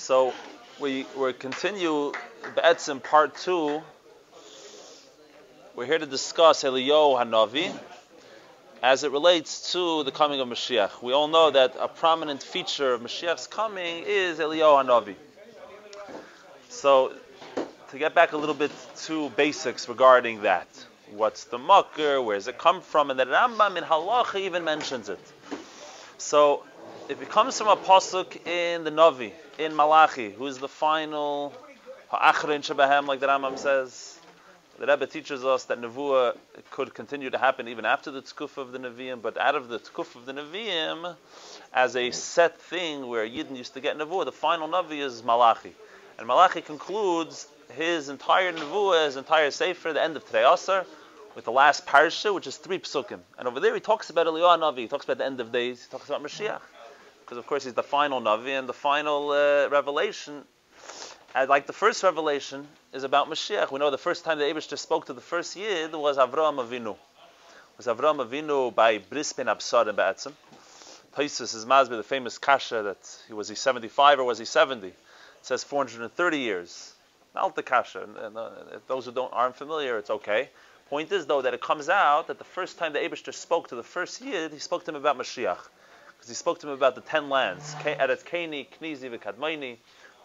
So we we continue Be'etzim part two. We're here to discuss Eliyahu Hanavi as it relates to the coming of Mashiach. We all know that a prominent feature of Mashiach's coming is Eliyahu Hanavi. So to get back a little bit to basics regarding that. What's the mucker? Where does it come from? And the Rambam in Halacha even mentions it. So if it comes from a pasuk in the Navi, in Malachi, who is the final ha'achrin shabahem, like the Rambam says, the Rebbe teaches us that Nevuah could continue to happen even after the Tkuf of the Nevi'im, but out of the Tkuf of the Nevi'im, as a set thing where Yidden used to get Nevuah, the final Navi is Malachi. And Malachi concludes his entire Nevuah, his entire Sefer, the end of Treyasar, with the last parsha, which is three psukim. And over there he talks about Eliyahu Navi, he talks about the end of days, he talks about Mashiach because of course he's the final Navi and the final uh, revelation. And like the first revelation is about Mashiach. We know the first time the Abishter spoke to the first Yid was Avraham Avinu. It was Avraham Avinu by Bris ben Absar and Ba'atzim. Taisus is Masbi, the famous Kasha, that he was he 75 or was he 70? It says 430 years. Not the Kasha. And, uh, those who don't aren't familiar, it's okay. Point is though that it comes out that the first time the Abishter spoke to the first Yid, he spoke to him about Mashiach because he spoke to him about the ten lands,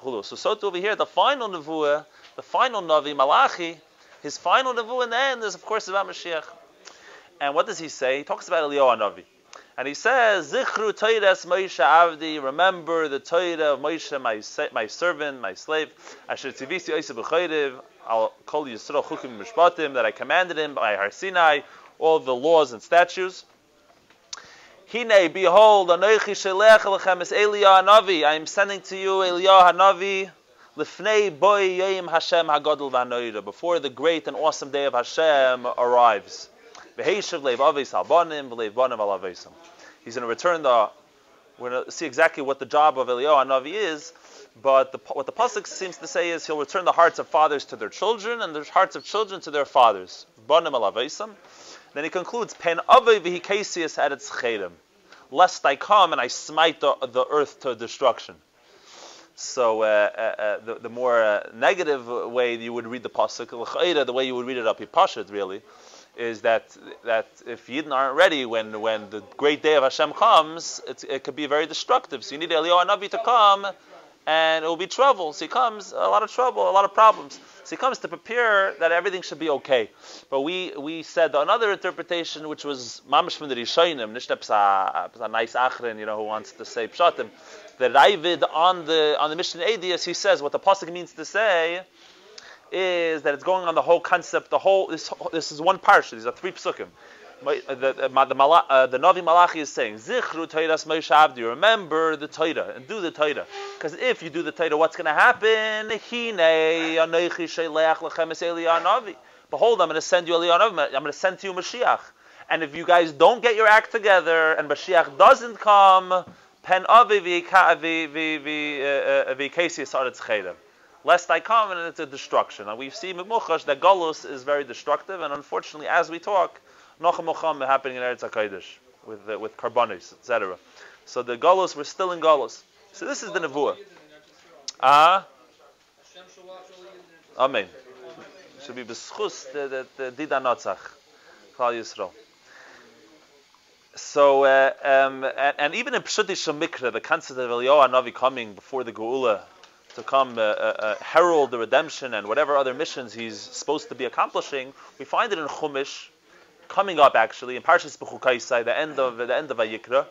Hulu. So, so over here, the final Nevuah, the final Navi, Malachi, his final Nevuah in the end is, of course, about Mashiach. And what does he say? He talks about Eliyahu Navi. And he says, Zichru Toiras Moshe Avdi, remember the Torah of Moshe, my, my servant, my slave, Asher Tivisi Oisa B'chayriv, I'll call Yisrael Chukim Mishpatim, that I commanded him by Har Sinai, all the laws and statutes. Hine, behold, Anoichi Shelech Elechem is Eliyahu Hanavi. I am sending to you Eliyahu Hanavi, Lifnei Boi Yom Hashem Hagadol V'Hanoira, before the great and awesome day of Hashem arrives. V'Heishav Leiv Avis Albanim, V'Leiv Banim Al Avisim. He's going to return the, we're going to see exactly what the job of Eliyahu Hanavi is, but the, what the Pasuk seems to say is he'll return the hearts of fathers to their children, and the hearts of children to their fathers. Banim Al Avisim. Then he concludes, Pen Ave V'Hikasius at its Chedim lest I come and I smite the, the earth to destruction. So uh, uh, uh the, the, more uh, negative way you would read the pasuk, the way you would read it up Pashut really, is that that if Yidden aren't ready when, when the great day of Hashem comes, it could be very destructive. So you need Eliyahu Navi to come, and it will be trouble. So he comes, a lot of trouble, a lot of problems. So he comes to prepare that everything should be okay. But we we said another interpretation, which was mamish from the Rishonim, nishtep a nice achrin, you know, who wants to say pshatim. The Ravid on the on the Mishnah Adius, he says what the pasuk means to say is that it's going on the whole concept. The whole this this is one parsha. These are three psukim Uh, the, uh, the, the, uh, the Navi Malachi is saying, Zichru Teiras Moshe remember the Torah and do the Torah. Because if you do the Torah, what's going to happen? Behold, I'm going to send you Eliyahu I'm going to send to you Mashiach. And if you guys don't get your act together and Mashiach doesn't come, pen uh, chedem. Lest I come and it's a destruction. And we see Memuchash that Golus is very destructive, and unfortunately, as we talk, Nocham Mocham happening in Eretz HaKadosh with, uh, with Karbonis, etc. So the Golos were still in Golos. So this is the Nevuah. Ah? Amen. Should be beschus the Dida Notzach. Klal Yisrael. So, uh, um, and, and, even in Pshuti Mikra, the concept of Eliyahu Navi coming before the Geula to come uh, uh, uh, herald the redemption and whatever other missions he's supposed to be accomplishing, we find it in Chumash, coming up actually in Parshas Bechukaisai, the end of the end of Vayikra.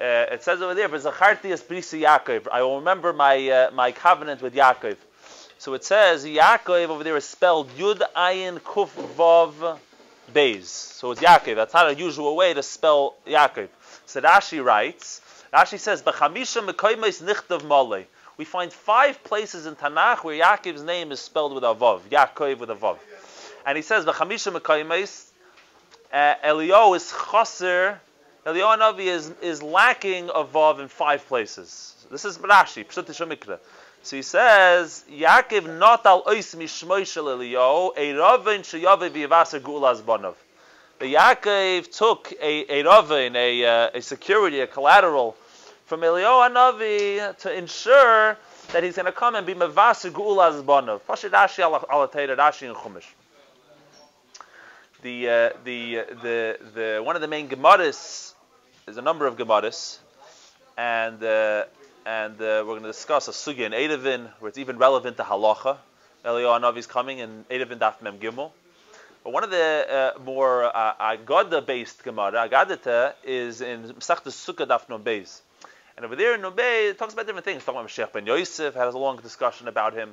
Uh, it says over there, "V'zacharti Brisa Yaakov." I will remember my uh, my covenant with Yaakov. So it says Yaakov over there is spelled Yud Ayin Kuf Vav Beis. So it's Yaakov. That's not a usual way to spell Yaakov. So Rashi writes. Rashi says, "B'chamisha mekoymes nichtav malei." We find five places in Tanakh where Yaakov's name is spelled with a vav, Yaakov with a vav, and he says, "B'chamisha mekoymes." Uh, Elio is chaser. Elio Navi is, is lacking a vav in five places. This is Rashi, Pshut Mikra. So he says, Yaakov not al ois mishmoy shel Elio, a ravin sheyave v'yavaser gulas bonov. The Yaakov took a, a ravin, a, uh, a security, a collateral from Elio Navi to ensure that he's going to come and be mevasa gu'ula zbanav. Pashid Rashi al Rashi in Chumash. The, uh, the, the, the, one of the main Gemaras, there's a number of Gemaras, and, uh, and uh, we're going to discuss a sugya in Eruvin, where it's even relevant to halacha. Eliyahu Hanavi is coming in Eruvin Daf Mem Gimel. But one of the uh, more uh, Agada-based Gemara, Agadata, is in Masechta Sukkah Daf Beis. And over there in Nubei, it talks about different things. It talks about Mashiach ben Yosef, has a long discussion about him,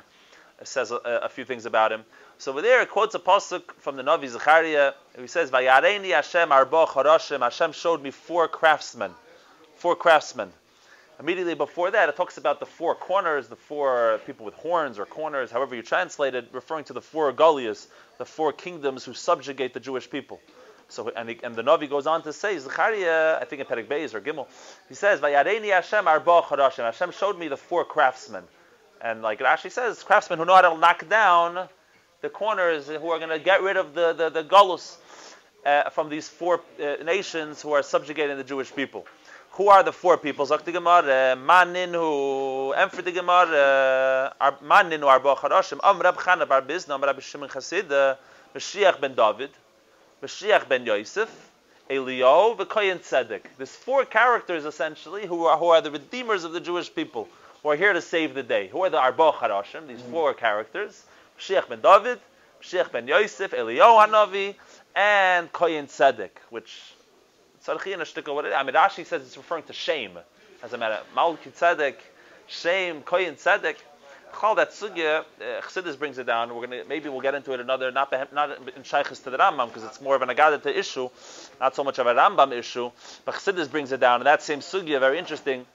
it says a, a, few things about him. So over there, it quotes a pasuk from the Navi Zechariah. He says, "Vayareini Hashem arba harashim." Hashem showed me four craftsmen, four craftsmen. Immediately before that, it talks about the four corners, the four people with horns or corners, however you translate it, referring to the four Golias, the four kingdoms who subjugate the Jewish people. So and, he, and the Navi goes on to say, Zechariah, I think in Perek Beis or Gimel, he says, "Vayareni Hashem arba charashim." Hashem showed me the four craftsmen, and like Rashi says, craftsmen who know how to knock down the corners, who are going to get rid of the the, the galus uh, from these four uh, nations who are subjugating the Jewish people. Who are the four people? Zok the Gemara, Maninu, the Gemara, Maninu arba charashim. Am Rab Chana bar Bizna, Am Rab Shimon Chasid, Mashiach ben David. Mashiach ben Yosef, Elio, V'koyin Tzedek. There's four characters essentially who are, who are the redeemers of the Jewish people, who are here to save the day. Who are the Arba Harashim? These four characters: Mashiach ben David, Mashiach ben Yosef, Elio Hanavi, and Koyin Tzedek, which Tzadchi what it is. I mean, Rashi says it's referring to Shem. As a matter, Malki Tzedek, Shem, Koyin Tzedek. Chal that sugya, uh, Chassidus brings it down. We're gonna maybe we'll get into it another not not in shaykhs to the Rambam because it's more of an agadata issue, not so much of a Rambam issue. But Chassidus brings it down, and that same sugya, very interesting.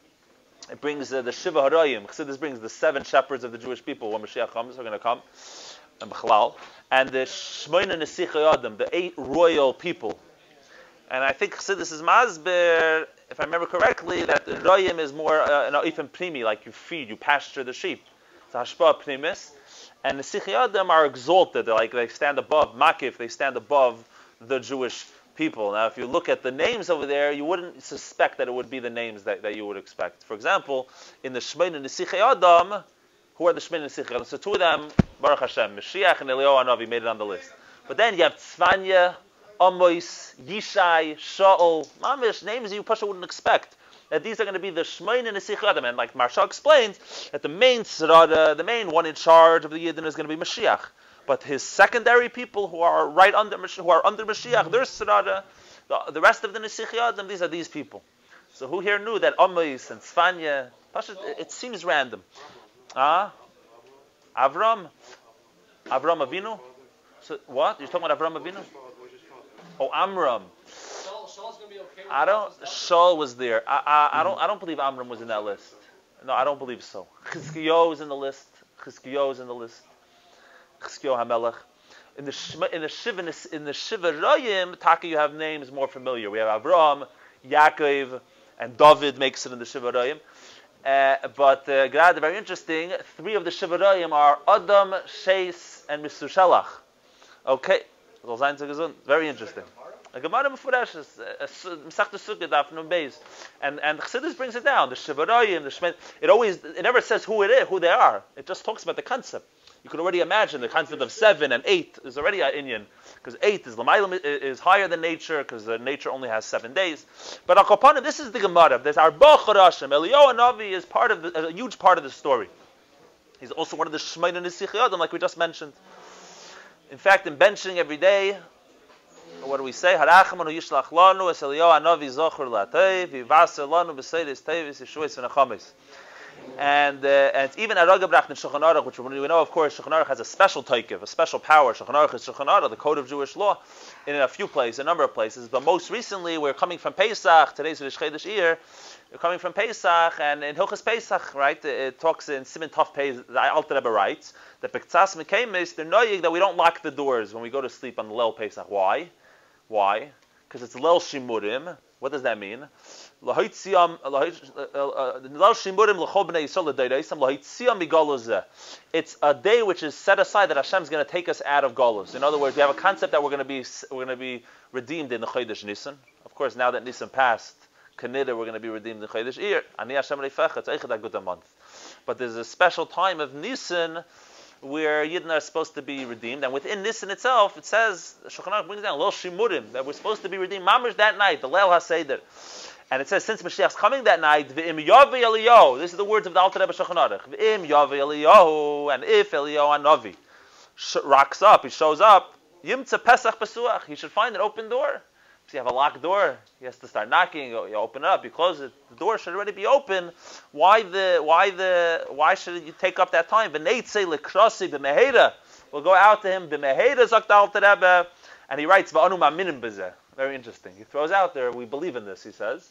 It brings uh, the Shiva Haroyim. Chassidus brings the seven shepherds of the Jewish people when Mashiach comes. Are going to come, and Bechlal, and the Shmoina Nesicha the eight royal people. And I think Chassidus is mazber, if I remember correctly, that the Royim is more uh, an oifim primi, like you feed, you pasture the sheep. It's hashpa pnimis, and the sichiyadim are exalted. Like they stand above makif. They stand above the Jewish people. Now, if you look at the names over there, you wouldn't suspect that it would be the names that, that you would expect. For example, in the Shmein and the Adam, who are the Shmein and the Adam? So two of them, Baruch Hashem, Mashiach and Eliyahu Hanavi made it on the list. But then you have Tzvanya, Amos, Yishai, Shaul, Mamish, names you Pasha wouldn't expect that these are going to be the Shmein and the Sichadim. And like Maharsha explains, that the main Srada, the main one in charge of the Yidden is going to be Mashiach. But his secondary people who are right under who are under Mashiach, their Srada, the, the rest of the Nesichiyadim, these are these people. So who here knew that Amos and Sfanya, it seems random. Ah, uh, Avram, Avram Avinu. So what? You're talking about Avram Avinu? Oh, Amram. I don't. Shaul was there. I, I, I don't. I don't believe Amram was in that list. No, I don't believe so. Chizkiyo is in the list. Chizkiyo is in the list. Chizkiyo Hamelech. In the in the Shiva in the Shiva Rayim, Taka, you have names more familiar. We have Avram, Yaakov, and David makes it in the Shiva Rayim. Uh, but uh, Grad, very interesting. Three of the Shiva Rayim are Adam, Sheis, and Misushalach. Okay, very interesting. A Gemara Mefurashes, Masechta Sukkah Daf Nun Beis, and and Chassidus brings it down. The Shivarayim, the Shmed. It always it never says who it is, who they are. It just talks about the concept. You can already imagine the concept of seven and eight is already an Indian because eight is is higher than nature because nature only has seven days. But Akopanim, this is the Gemara. There's Arba Charashim. Eliyahu Navi is part of the, a huge part of the story. He's also one of the Shmein and like we just mentioned. In fact, in benching every day, what do we say? Yishlach lanu es zochur yivaser lanu tevis. And, uh, and even Aragabrach in Shulchan Aruch, which we know, of course, Shulchan Aruch has a special taikiv, a special power. Shulchan Aruch is Shulchan Aruch, the code of Jewish law, in a few places, a number of places. But most recently, we're coming from Pesach. Today's Rish Chedesh Iyar. We're coming from Pesach, and in Hilchas Pesach, right, it talks in Simon Tov Pesach, the Alter Rebbe writes, that Bektsas Mekemis, they're knowing that we don't lock the doors when we go to sleep on the Lel Pesach. Why? Why? Because it's Lel Shimurim. What does that mean? It's a day which is set aside that Hashem is going to take us out of Golos. In other words, we have a concept that we're going to be we're going to be redeemed in the Chodesh Nisan. Of course, now that Nisan passed, Kanida, we're going to be redeemed in Chodesh Ir. It's Eichad Agud month. but there's a special time of Nisan where Yidden are supposed to be redeemed, and within Nisan itself, it says Shulchan brings down that we're supposed to be redeemed. Mamish that night, the Leil HaSeder. And it says, since Mashiach's coming that night, V'im Yavi Eliyahu, this is the words of the Alter Rebbe Shulchan Aruch, V'im Yavi Eliyahu, and if Eliyahu Anavi rocks up, he shows up, Yimtza Pesach Pesuach, he should find an open door. If you have a locked door, he has to start knocking. You open it up, you close it. The door should already be open. Why the? Why the? Why should you take up that time? V'neitze lekrasi b'meheda. We'll go out to him b'meheda zakdal terebe, and he writes v'anu ma'minim b'zeh. Very interesting. He throws out there, we believe in this. He says,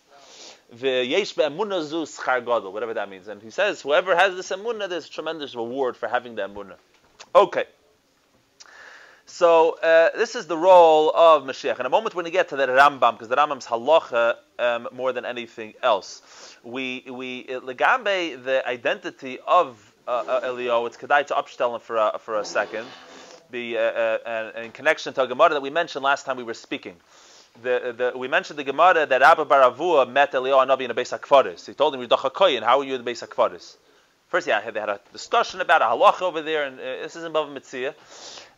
v'yesh be'emunah zu whatever that means. And he says, whoever has this emunah, there's tremendous reward for having the emunah. Okay. So uh, this is the role of Mashiach. In a moment, we're going to get to the Rambam because the Rambam's halacha um, more than anything else. We we legambe the identity of uh, uh, Elio. It's kedai to upstellen for a, for a second. The uh, uh, in connection to Gemara that we mentioned last time we were speaking. The, the, we mentioned the Gemara that Abba Baravua met Elio Anavi in a Beis Hakvaris. He told him, "You're Koyin. How are you in the Beis Hakvaris?" First, yeah, they had a discussion about a halacha over there, and uh, this is in Bava Metzia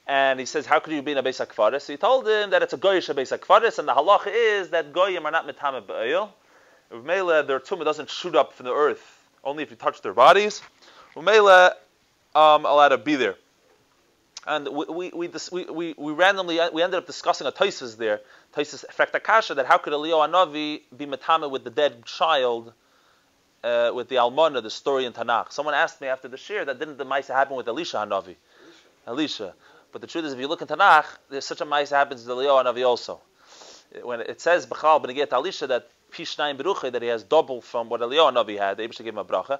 and he says, "How could you be in a Beis Hakvaris?" So he told him that it's a goyish a Beis Hakvaris, and the halacha is that goyim are not mitame ba'il. Umela, their tumah doesn't shoot up from the earth only if you touch their bodies. Umela, um, allowed to be there. And we we, we, we, randomly we ended up discussing a Taisus there, Taisus Frektakasha, that how could Elio Anavi be mitame with the dead child, uh, with the Almana, the story in Tanakh? Someone asked me after the shir that didn't the Maisa happen with Elisha Hanavi? Elisha. But the truth is, if you look in Tanakh, there's such a mice happens to Elio Anavi also. When it says Bechal Benegiyat Alisha that Pishnayim Beruche that he has double from what Elio and Avi had, they gave him a bracha.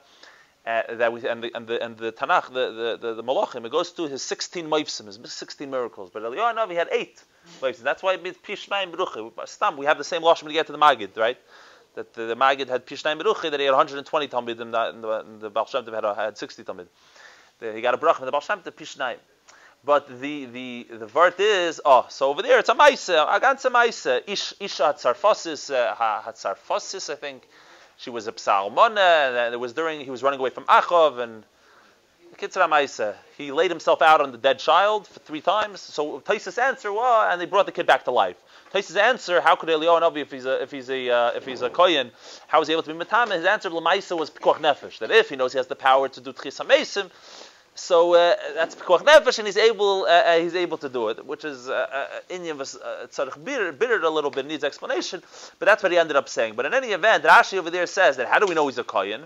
Uh, that we, and the and the and the Tanakh, the the the, the Malachim, it goes to his 16 moifsim, his 16 miracles. But Eliyahu Navi had eight moifsim. That's why it means Pishnayim Beruche. Stam, we have the same lashon when you get to the Magid, right? That the, the Magid had Pishnayim Beruche, that he had 120 talmidim, and the, and the Baal Shem had, had 60 talmidim. He got a bracha from the Baal Shem to Pishnayim. But the the the word is oh so over there it's a maise a ganze maise ish isha hatzarfosis uh, hatzarfosis I think she was a psalmona and it was during he was running away from Achov and Kitzra Maise he laid himself out on the dead child for three times. So Taisa's answer was and they brought the kid back to life. Taisa's answer how could Eliyahu if he's a if he's a uh, if he's a kohen how is he able to be matame his answer Lamaisa was pikuach nefesh that if he knows he has the power to do tchis so uh, that's pekuach nefesh, and he's able uh, uh, he's able to do it, which is Indian uh, uh, tzarich bitter, a little bit needs explanation, but that's what he ended up saying. But in any event, Rashi over there says that how do we know he's a kohen?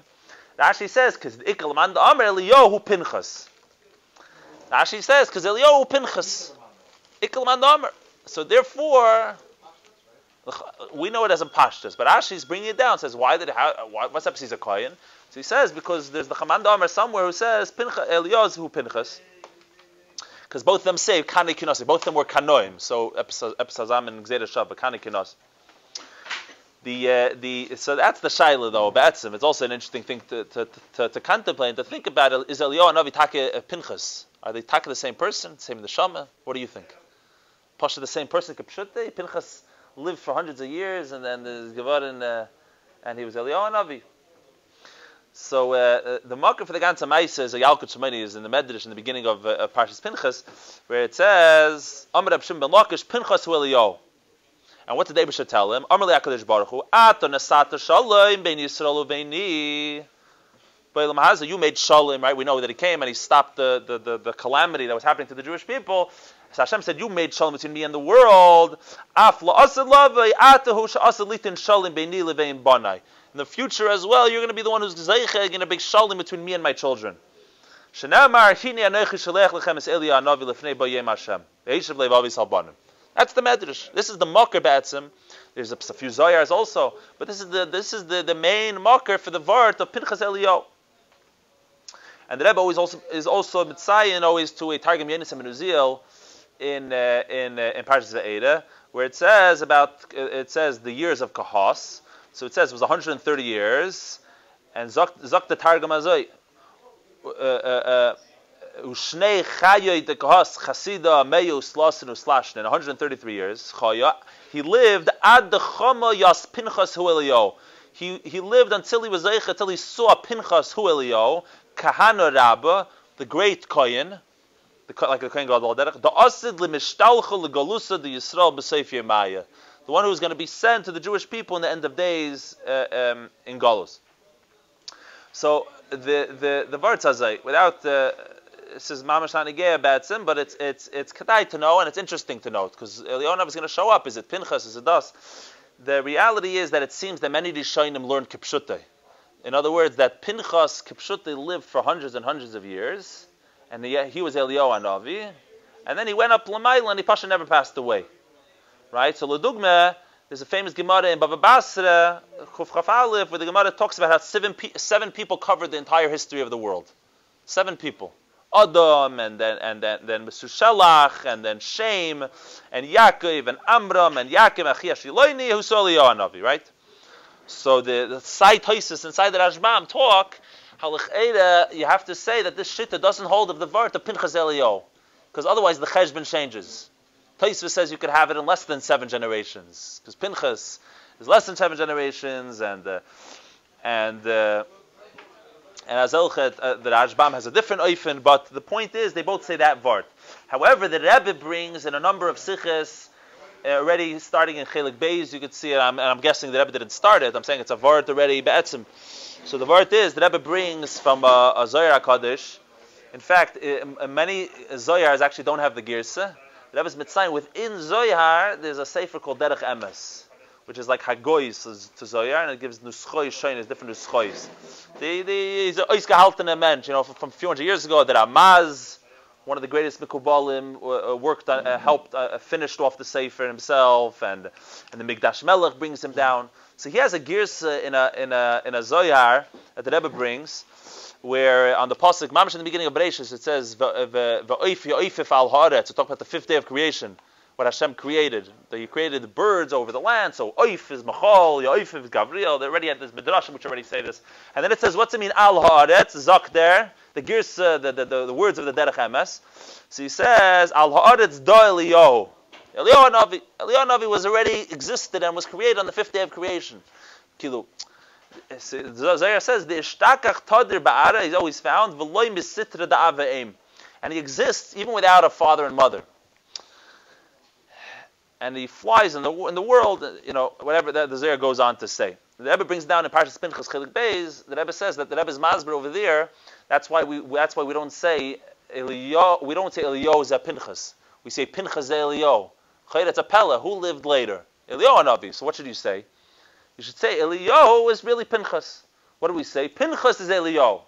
Rashi says because ikal man Amr Eliyahu Pinchas. Rashi says because Eliyahu Pinchas, ikal man Amr. So therefore. We know it as a pashtus, but Rashi is bringing it down. Says why did how, what's up? He's a kohen. So he says because there's the Chamanda Amar somewhere who says Pincha Eliyahu who Pinchas. Because both of them say Kani Kinos, both of them were Kanoim. So Epsazam and Gzeda Shav, but Kani Kinos. The, uh, the, so that's the shaila though. Batsim. It's also an interesting thing to, to, to, to contemplate and to think about. Is Eliyahu and Avi Take Pinchas? Are they Take the same person? Same in the Shama? What do you think? Pasha the same person? Kapshute? Pinchas lived for hundreds of years and then there's Gevarin, uh, and he was Eliyahu and Avi. So uh, uh, the marker for the ganze Maisa is a Yalkut Shimoni is in the Medrash in the beginning of, uh, of Parshas Pinchas, where it says Amr Abshim ben Lakish Pinchas hu Eliyahu. And what did Abisha tell him? Amr Le'akadosh Baruch Hu Ato Nesata Shalom Ben Yisrael Uveini. Bailam Haza, you made Shalom, right? We know that he came and he stopped the, the, the, the calamity that was happening to the Jewish people. So Hashem said, You made Shalom between me and the world. Af la'asad lavei atahu sha'asad litin Shalom beini levein banai in the future as well, you're going to be the one who's in a big shalim between me and my children. That's the medrash. This is the mocker batsim. There's a, few zayars also, but this is the this is the, the main mocker for the vart of Pinchas Eliyahu. And the Rebbe always also is also a mitzayin always to a targum Yonasan ben Uziel in uh, in uh, in Parshas where it says about it says the years of Kahos, so it says it was 130 years, and Zok the Targum Azoi. Uh, uh, uh, Ushnei Chayoy de Kahas Chasida Meyu Slasin Uslashnin, 133 years. He lived ad the Chama Yas Pinchas Huelio. He he lived until he was Zeicha, until he saw Pinchas Huelio. Kahana Rabba, the great Kohen, the, like the Kohen Derech, the Asid Limishtalcha Legalusa the Yisrael B'Seif Maya, the one who is going to be sent to the Jewish people in the end of days uh, um, in Galus. So the the the Vartzazai, without the this is mamash not about sim, but it's it's it's kedai to know and it's interesting to note because Elionav is going to show up. Is it Pinchas? Is it Das? The reality is that it seems that many Rishonim learned Kipshute. In other words, that Pinchas Kipshute lived for hundreds and hundreds of years, and he, he was Eliyahu Navi, and then he went up Lamaila and he Pasha never passed away. Right? So Ledugma, there's a famous Gemara in Bava Basra, Chuf Chaf where the Gemara talks about how seven, seven people covered the entire history of the world. Seven people. Adam, and then and then then Mesushalach, and then Shem, and Yaakov, and Amram, and Yaakov, and Chiashiloini, who saw Navi, right? So the, the side Toisis inside the Rashbam talk, how you have to say that this shita doesn't hold of the vart of Pinchas Elio, because otherwise the cheshbon changes. Taisva says you could have it in less than seven generations, because Pinchas is less than seven generations, and uh, and uh, and as Elchet, uh, the Rashbam has a different oifen, but the point is they both say that vart. However, the Rebbe brings in a number of siches uh, already starting in Chelik Beis, you could see it, I'm, and I'm guessing the Rebbe didn't start it. I'm saying it's a vart already be'etzim. So the vart is the Rebbe brings from a, a Zohar Chadash. In fact, uh, many Zohars actually don't have the girsa. Rebbe's mitzvah within Zoyar, there's a sefer called Derech Emes, which is like Hagoyis to Zoyar, and it gives nuschois shaynes, different nuschois. He's a oisgehaltene mensch, you know, from, from a few hundred years ago, that Amaz, one of the greatest Mikubalim, uh, uh, worked on, uh, helped, uh, finished off the Sefer himself, and, and the Mikdash Melech brings him down. So he has a girsa in a, in a, in a Zohar that the Rebbe brings, where on the pasuk, mamish in the beginning of Bereshit, it says va'oif al haaretz. To talk about the fifth day of creation, what Hashem created. That He created the birds over the land. So oif is machal, ya'oif is Gabriel. They already had this midrash which already say this. And then it says, what's it mean al haaretz? Zok there, the gears, uh, the, the, the, the, words of the derech emes. So he says al haaretz do Eliyahu. Navi, Navi was already existed and was created on the fifth day of creation. Kilu. Uh, Zohar says the ishtakach tadir ba'ara is always found v'loy misitra da'aveim, and he exists even without a father and mother. And he flies in the in the world, you know, whatever the, the goes on to say. The Rebbe brings down in Parshas Pinchas Chelik Beis. The Rebbe says that the Rebbe's masber over there. That's why we that's why we don't say Eliyo, we don't say Eliyo Pinchas. We say Pinchas Eliyo. It's a Pella. Who lived later? Eliyo Navi. So what should you say? You should say Eliyahu is really Pinchas. What do we say? Pinchas is Eliyahu.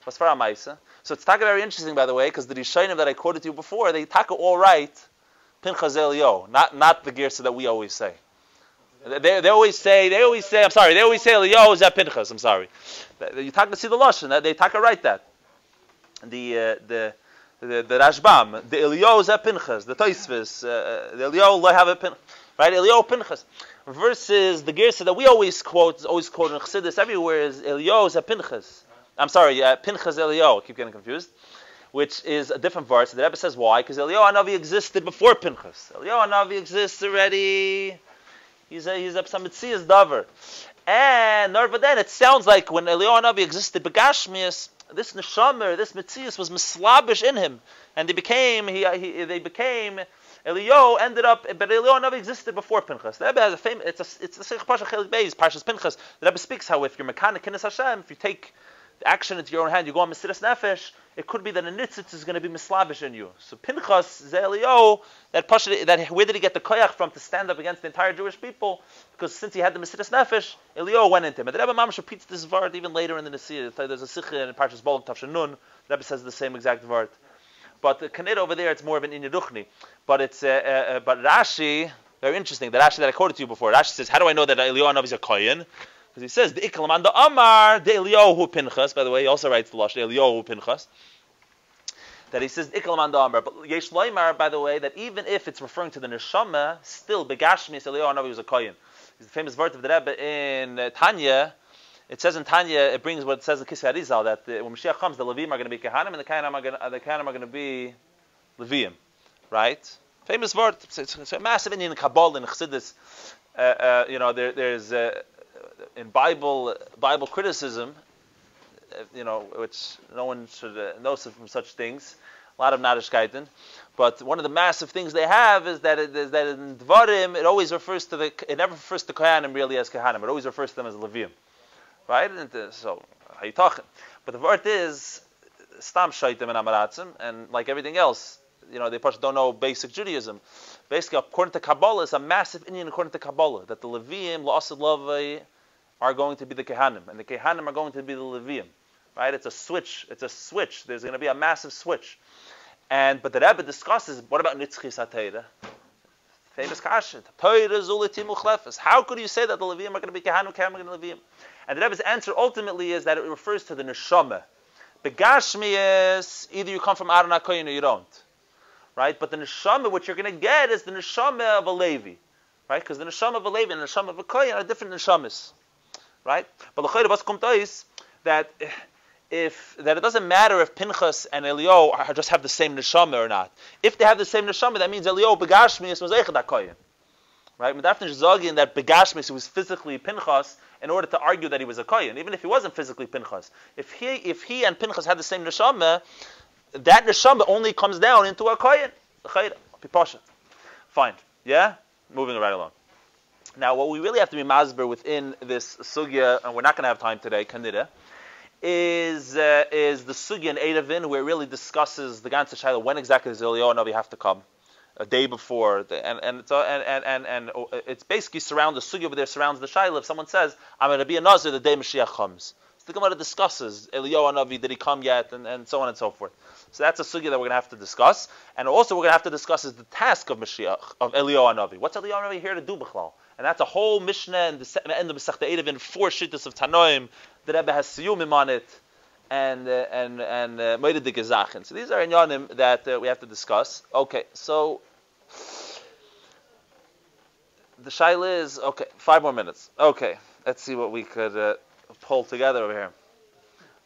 For Amaisa? So it's taka very interesting, by the way, because the Rishonim that I quoted to you before, they taka all right Pinchas Eliyahu, not not the Gersa that we always say. They, they always say they always say I'm sorry they always say Eliyahu is that Pinchas. I'm sorry. You taka see the lashon. They taka right that. The uh, the the, the Rashbam, the Eliyahu is at Pinchas, the Toisvis, uh, uh, the Eliyahu have a Pinchas, right? Eliyahu Pinchas versus the Gersa that we always quote, always quote in Chassidus everywhere is Eliyahu Pinchas. I'm sorry, uh, Pinchas Eliyahu. I keep getting confused. Which is a different verse. The Rebbe says why? Because Eliyahu Hanavi existed before Pinchas. Eliyahu Hanavi exists already. He's a he's a Samitzias davar. And but then it sounds like when Eliyahu Hanavi existed, Begashmias, this neshamer, this mitzias was mislabish in him, and they became he, he they became Eliyahu ended up, but Eliyahu never existed before Pinchas. The Rebbe has a famous, it's a, it's a Seich Pasha Chelik Beis, Parshas Pinchas. The Rebbe speaks how if you're mechanic in Hashem, if you take action into your own hand, you go on Mesiras Nefesh, it could be that a nitzitz is going to be mislavish in you. So Pinchas, Eliyahu, that Pasha, that where did he get the koyach from to stand up against the entire Jewish people? Because since he had the Mesiras Nefesh, Eliyahu went into him. And the Rebbe Mamash repeats this word even later in the Nasir. There's a Sikh in Parshas Bolog Tavshin Nun. The Rebbe says the same exact word. But the Kanid over there, it's more of an Inyaduchni. But it's uh, uh, uh, but Rashi, very interesting. The Rashi that I quoted to you before, Rashi says, how do I know that Eliyahu is a kohen? Because he says the Ikalam the Amar the Eliyahu Pinchas. By the way, he also writes the Lash Eliyahu Pinchas. That he says Ikalam the Amar. But Yesh Loimar, by the way, that even if it's referring to the neshama, still Begashmi Eliyahu was a kohen. He's the famous word of the Rebbe in uh, Tanya it says in Tanya, it brings what it says in Kisvei Arizal that the, when Mashiach comes, the Levim are going to be Kehanim and the Kehanim are going to, the Kehanim are going to be Levim, right? Famous word. It's, it's, it's a massive Indian Kabbalah in Chassidus. Uh, uh, you know, there, there's uh, in Bible Bible criticism. you know, which no one should uh, know from such things. A lot of Nadishkeiten. But one of the massive things they have is that it, is that in Dvarim, it always refers to the, it never refers to Kohanim really as Kohanim. It always refers to them as Levium. Right? Uh, so, how you talking? But the word is, Stam Shaitim and Amaratzim, and like everything else, you know, they probably don't know basic Judaism. Basically, according to Kabbalah, it's a massive Indian according to Kabbalah, that the Levium, La'asid Lavai, are going to be the Kehanim, and the Kehanim are going to be the Levium. Right? It's a switch. It's a switch. There's going to be a massive switch. And but the Rebbe discusses what about Nitzchis HaTeira? Famous kasha. How could you say that the Levium are going to be Kehanim, Kehanim, and the Levium? And the Rebbe's answer ultimately is that it refers to the neshama. The Gashmi is either you come from Aaron HaKoyin or you don't. Right? But the neshama, what you're going to get is the neshama of a Levi. Right? Because the neshama of a Levi and the neshama of a Koyin are different neshamas right? But the l'chayr was kommt is that if that it doesn't matter if Pinchas and Elio just have the same neshama or not. If they have the same neshama, that means Elio begashmis was echad hakoyin. Right? Medaftin zogin that begashmis who was physically Pinchas in order to argue that he was a koyin, even if he wasn't physically Pinchas. If he if he and Pinchas had the same neshama, that neshama only comes down into a koyin. Fine. Yeah. Moving right along. Now, what we really have to be masber within this sugya, and we're not going to have time today, kanida, is uh, is the sugya in Erevin, where it really discusses the ganze shaila when exactly does Navi have to come, a day before, the, and and it's, uh, and and and, and it's basically surround the sugya over there surrounds the shaila. If someone says, "I'm going to be a nazir the day Mashiach comes," so the Gemara discusses Eliyahu Navi, did he come yet, and, and so on and so forth. So that's a sugya that we're going to have to discuss, and also we're going to have to discuss is the task of Mashiach of Eliyahu Navi. What's Eliyahu Navi here to do, Bichlal? And that's a whole Mishnah and the end of Masechta Erevin, four shittas of Tanoim. The Rebbe has siyumim on it, and uh, and and uh, So these are inyanim that uh, we have to discuss. Okay, so the shaila is okay. Five more minutes. Okay, let's see what we could uh, pull together over here.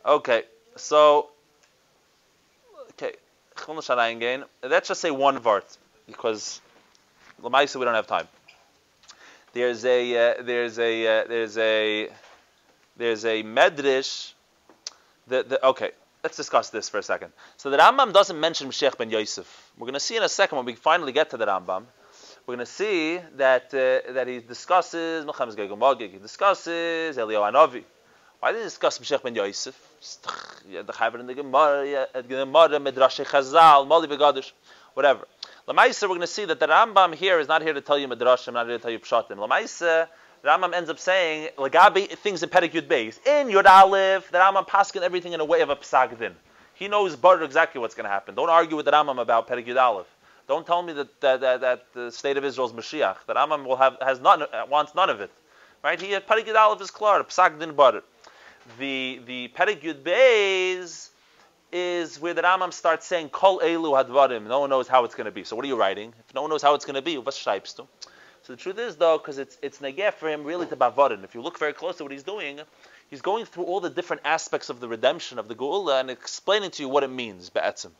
Okay, so okay, let's just say one vart because Lamaisa we don't have time. There's a uh, there's a uh, there's a there's a medrash. The, the, okay, let's discuss this for a second. So the Rambam doesn't mention Mashiach ben Yosef. We're going to see in a second when we finally get to the Rambam. We're going to see that uh, that he discusses Melchem's Gegumagig. He discusses Eliyahu Hanavi. Why did he discuss Mashiach ben Yosef? The Chaver in the Gemara, Gemara, Midrash Chazal, whatever. Lamaisa, we're going to see that the Rambam here is not here to tell you Midrashim, not here to tell you Pshatim. Lamaisa, the Rambam ends up saying, Lagabi, things in Perek Beis. In Yud Aleph, the Rambam paskin everything in a way of a Psag Din. He knows better exactly what's going to happen. Don't argue with the Rambam about Perek Aleph. Don't tell me that, that, that, that, the state of Israel is Mashiach. that Rambam will have, has none, wants none of it. Right? He, Perek Yud Aleph is clear, Psag Din butter. The, the Yud Beis, is where the Rambam starts saying Kol Elu Hadvarim. No one knows how it's going to be. So what are you writing? If no one knows how it's going to be, what shipes to? So the truth is though, because it's it's negeh for him really to bavarin. If you look very close at what he's doing, he's going through all the different aspects of the redemption of the Geula and explaining to you what it means be'etzim.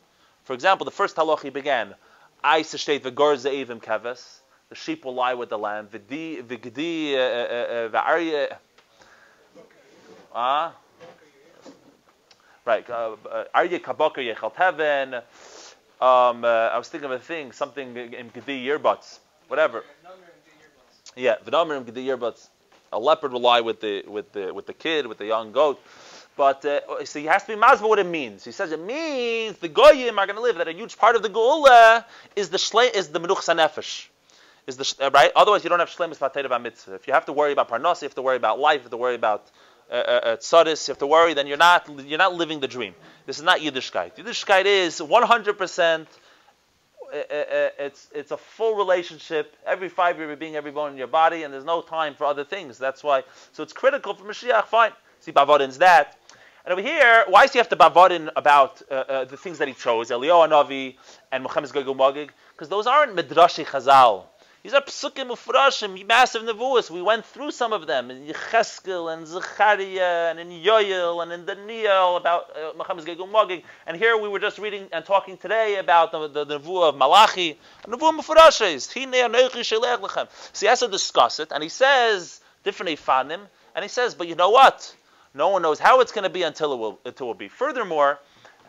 For example, the first halach he began, I state v'gor ze'evim keves. The sheep will lie with the lamb. V'di v'gdi uh, uh, uh, v'arye. Ah. Right. Arye Kabaka Yechalt Heaven. Um, uh, I was thinking of a thing, something in Gedi earbuds, whatever. Yeah, V'namer in Gedi earbuds. A leopard will lie with the with the with the kid, with the young goat. But uh, so he has to be mazba what it means. He says it means the goyim are going to live. That a huge part of the geula is the shle, is the menuch sanefesh. Is the right? Otherwise, you don't have shlemis vatayda mitzvah. If you have to worry about parnas, you have to worry about life, you have to worry about uh, uh, tzadis, you have to worry, then you're not you're not living the dream. This is not Yiddishkeit. Yiddishkeit is 100%. Uh, uh, it's it's a full relationship. Every five year, you're being every bone in your body, and there's no time for other things. That's why. So it's critical for Mashiach. Fine. See, Bavadin's that. And over here, why does he have to Bavadin about uh, uh, the things that he chose, Eliyahu Navi and Milchemes Gogol Magig? Because those aren't Midrashi Chazal. These are psukim ufrashim, massive nevuas. We went through some of them in Yecheskel and Zechariah and in Yoel and in Daniel about uh, Milchemes Gegul Magig. And here we were just reading and talking today about the, the, the nevuah of Malachi. Nevuah mufrashis. So he has to discuss it, and he says different ifanim, and he says, but you know what? No one knows how it's going to be until it will, it will be. Furthermore,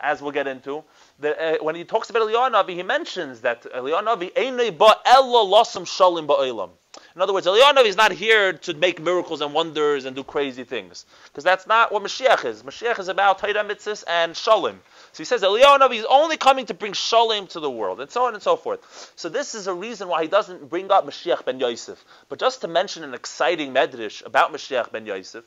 as we'll get into, uh, when he talks about Eliyahu Navi, he mentions that Eliyahu Navi ella shalim ba'olam. In other words, Eliyahu is not here to make miracles and wonders and do crazy things, because that's not what Mashiach is. Mashiach is about Torah mitzvahs and shalim. So he says Eliyahu is only coming to bring shalim to the world, and so on and so forth. So this is a reason why he doesn't bring up Mashiach ben Yosef, but just to mention an exciting medrash about Mashiach ben Yosef.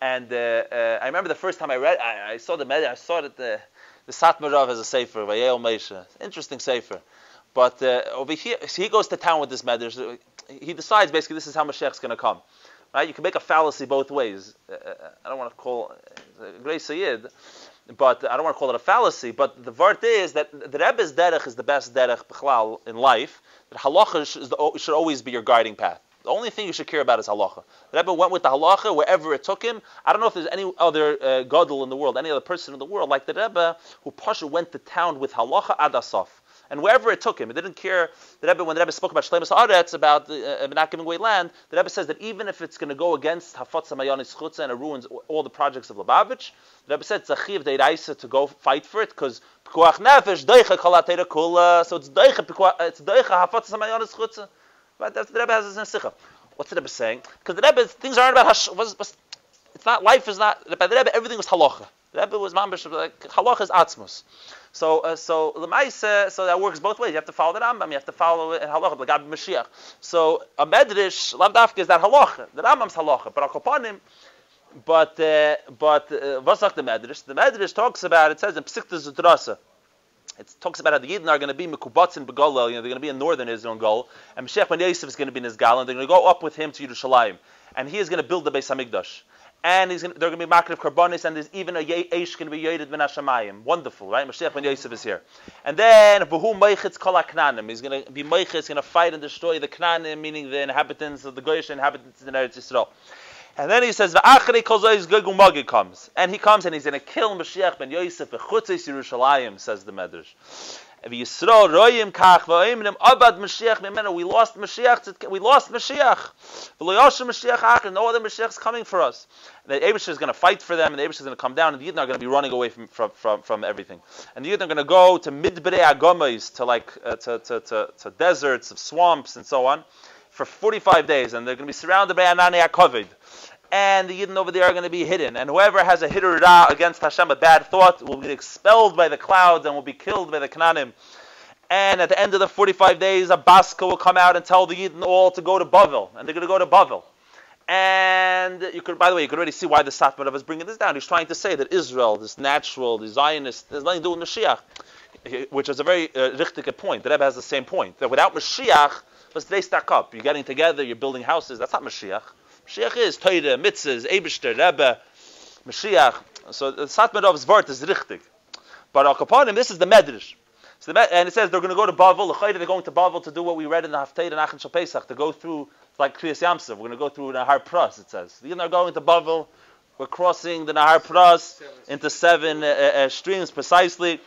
And uh, uh, I remember the first time I read, I, I saw the medrash, I saw that the the Satmarov has a sefer, Vayoel Moshe. Interesting sefer. But uh, over here, so he goes to town with this medrash. He decides basically this is how Mashiach's going to come. Right? You can make a fallacy both ways. Uh, uh I don't want to call uh, Grace Sayyid, but I don't want to call it a fallacy. But the vart is that the Rebbe's derech is the best derech in life. That halacha should always be your guiding path. The only thing you should care about is halacha. The Rebbe went with the halacha wherever it took him. I don't know if there's any other uh, gadol in the world, any other person in the world like the Rebbe who Pasha went to town with halacha adasaf. And wherever it took him, it didn't care. The Rebbe, when the Rebbe spoke about Shlemus Aretz, about the, uh, not giving away land, the Rebbe says that even if it's going to go against Hafatza Mayanis Chutza and it ruins all the projects of Lubavitch, the Rebbe said Zachiv Deiraisa to go fight for it because Pekuach Nefesh Deicha Kalatera Kula, so it's Deicha it's Deicha Hafatza Mayanis Chutza. But that's the Rebbe has this in Sikha. What's the Rebbe saying? Because the Rebbe, things aren't about hash. Was, was, it's not life is not. By the Rebbe, everything was halacha. The Rebbe was mambish like halacha is atzmus. So uh, so lemaisa, so that works both ways. You have to follow the Rambam. You have to follow it in halacha. Like Mashiach. So a medrash lamdafka is that halacha. The Rambam's halacha, but akopanim. But uh, but uh, what's the medrash? The medrash talks about it says in Psikta Zutrasa. It talks about how the Yidden are going to be Mekubatz in Begolel, you know, they're going to be in northern Israel and Gol, and Mashiach ben Yosef is going to be in his Gal, and they're going to go up with him to Yerushalayim, and he is going to build the Beis Hamikdash. And he's going to, they're going to be Makar of Karbonis, and there's even a Eish going to be Yored ben Hashemayim. Wonderful, right? Mashiach ben Yosef is here. And then, V'hu Meichitz Kol HaKnanim. He's going to be Meichitz, going to fight and destroy the Knanim, meaning the inhabitants of the Goyish inhabitants in Eretz Yisrael. And then he says, "V'achri kol zois comes, and he comes and he's going to kill Mashiach ben Yosef v'chutzis Yerushalayim," says the Medrash. We lost Mashiach. We lost Mashiach. No other Mashiach is coming for us. The Abish is going to fight for them, and the Abish is going to come down, and the Yidden are going to be running away from from, from, from everything. And the Yidden are going to go to midbrei agomais, to like uh, to, to, to, to deserts, of swamps, and so on, for 45 days, and they're going to be surrounded by Anani Akovid and the Yidden over there are going to be hidden. And whoever has a hitter against Hashem, a bad thought, will be expelled by the clouds and will be killed by the Kananim. And at the end of the 45 days, a Baska will come out and tell the Yidden all to go to Bavel. And they're going to go to Bavel. And you could, by the way, you could already see why the Satmar is bringing this down. He's trying to say that Israel, this natural, the Zionist, there's nothing to do with Mashiach, which is a very uh, richtig point. The Rebbe has the same point that without Mashiach, let's they stack up. You're getting together, you're building houses. That's not Mashiach. Mashiach is Torah, mitzvahs, Eibishter, Rebbe, Mashiach. So the Satmarov's word is richtig. But Al Kapanim, this is the Medrash. So the, and it says they're going to go to Bavel. They're going to Bavel to do what we read in the Haftarah and Achan Shal Pesach, to go through like Kriyas Yamsuf. We're going to go through Nahar Pras. It says are going to Bavel. We're crossing the Nahar Pras into seven uh, uh, streams precisely.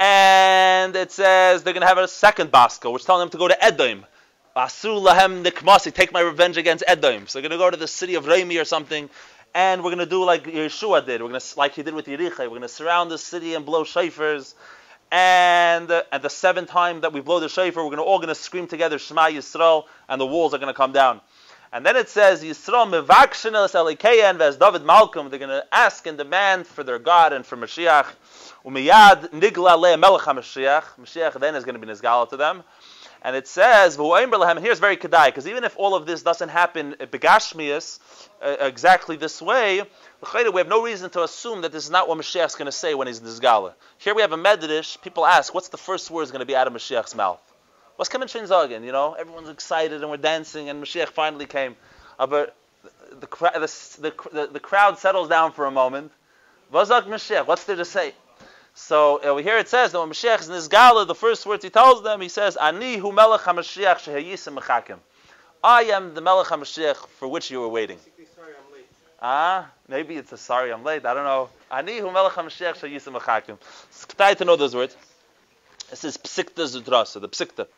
And it says they're going to have a second Baska, which telling them to go to Edom. Asu lahem nikmasi, take my revenge against Edom. So we're going to go to the city of Rami or something, and we're going to do like Yeshua did. We're going to, like he did with Yericha, we're going to surround the city and blow shafers. And at the seventh time that we blow the shofar, we're going to all going to scream together Shema Yisrael, and the walls are going to come down. And then it says Yisrael mevakshinas elikeya and as David Malkam, they're going to ask and demand for their God and for Mashiach. Umiyad nigla le melech Mashiach. Mashiach then is going to be nizgala to them. And it says, and here's very kedai, because even if all of this doesn't happen begashmias uh, exactly this way, we have no reason to assume that this is not what Mashiach is going to say when he's in this gala. Here we have a medrash. People ask, what's the first words going to be out of Mashiach's mouth? What's coming Shin Zagen? You know, everyone's excited and we're dancing, and Mashiach finally came. Uh, but the, the, the, the, crowd settles down for a moment. What's there to say? So over here it says that when Mashiach is in this gala, the first words he tells them, he says, "Ani hu melech hamashiach shehayisim mechakim." I am the melech hamashiach for which you were waiting. Ah, maybe it's a sorry I'm late. I don't know. Ani hu melech hamashiach shehayisim mechakim. It's to know those words. This is psikta zudrasa, the psikta.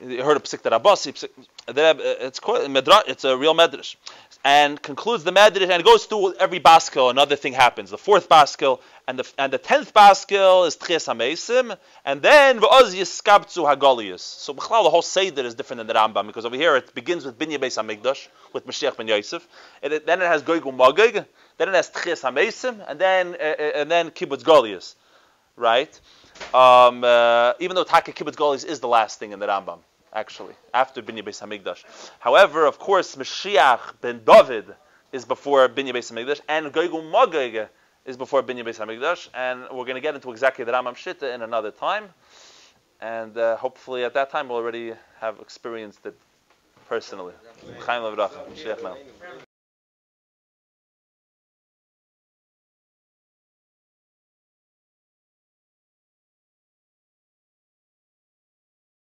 You heard of psikta rabasi. It's it's a real medrash. and concludes the Medrash and goes through every baskel. Another thing happens. The fourth baskel and the and the tenth baskel is Tchias Hamesim, and then V'oz Yiskabtzu Hagolius. So the whole Seder is different than the Rambam because over here it begins with Binya Beis Hamikdash with Mashiach ben Yosef, and it, then it has Goygu Magig, then it has Tchias Hamesim, and then uh, and then Kibbutz Golius, right? Um, uh, even though Taka Kibbutz Golius is the last thing in the Rambam actually, after Binyan Beis Hamikdash. However, of course, Mashiach ben David is before Binyan Beis Hamikdash, and Goygu Magog is before Binyan Beis Hamikdash, and we're going to get into exactly the Rambam Shitta in another time, and uh, hopefully at that time we'll already have experienced it personally.